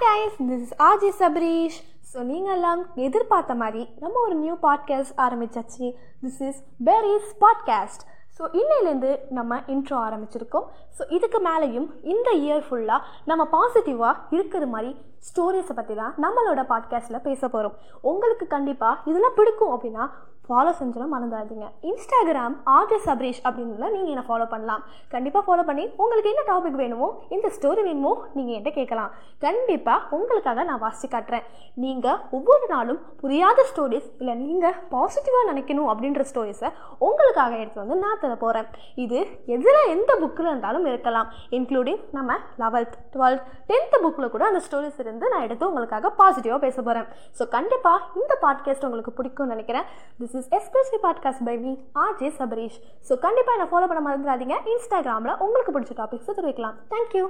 Hi guys this is ஆஜி Sabareesh so நீங்கள் எல்லாம் எதிர்பார்த்த மாதிரி நம்ம ஒரு நியூ பாட்காஸ்ட் ஆரம்பிச்சாச்சு. திஸ் இஸ் பெரிஸ் பாட்காஸ்ட் ஸோ இன்னையிலேருந்து நம்ம இன்ட்ரோ ஆரம்பிச்சிருக்கோம். ஸோ இதுக்கு மேலேயும் இந்த இயர் ஃபுல்லாக நம்ம பாசிட்டிவாக இருக்கிற மாதிரி ஸ்டோரிஸை பற்றி தான் நம்மளோட பாட்காஸ்ட்டில் பேச போகிறோம் உங்களுக்கு கண்டிப்பாக இதெல்லாம் பிடிக்கும் அப்படின்னா ஃபாலோ செஞ்சிடும் மறந்துடாதீங்க. இன்ஸ்டாகிராம் ஆர்ஜே சபரீஷ் அப்படின்னு நீங்கள் என்னை ஃபாலோ பண்ணலாம். கண்டிப்பாக ஃபாலோ பண்ணி உங்களுக்கு என்ன டாபிக் வேணுமோ இந்த ஸ்டோரி வேணுமோ நீங்கள் என்கிட்ட கேட்கலாம். கண்டிப்பாக உங்களுக்காக நான் வாசித்து காட்டுறேன். நீங்கள் ஒவ்வொரு நாளும் புரியாத ஸ்டோரிஸ் இல்லை நீங்கள் பாசிட்டிவாக நினைக்கணும் அப்படின்ற ஸ்டோரிஸை உங்களுக்காக எடுத்து வந்து நான் தர போகிறேன் இது எதில் எந்த புக்கில் இருந்தாலும் இருக்கலாம். இன்க்ளூடிங் நம்ம லெவல்த் டுவெல்த் டென்த்து புக்கில் கூட அந்த ஸ்டோரிஸ் இருந்து நான் எடுத்து உங்களுக்காக பாசிட்டிவாக பேச போகிறேன் ஸோ கண்டிப்பாக இந்த பாட்காஸ்ட் உங்களுக்கு பிடிக்கும்னு நினைக்கிறேன். This is expressly podcast by me RJ Sabarish so கண்டிப்பாக என்னை ஃபாலோ பண்ண மறந்துடாதீங்க. இன்ஸ்டாகிராமில் உங்களுக்கு பிடிச்ச டாபிக்ஸை தெரிவிக்கலாம். தேங்க்யூ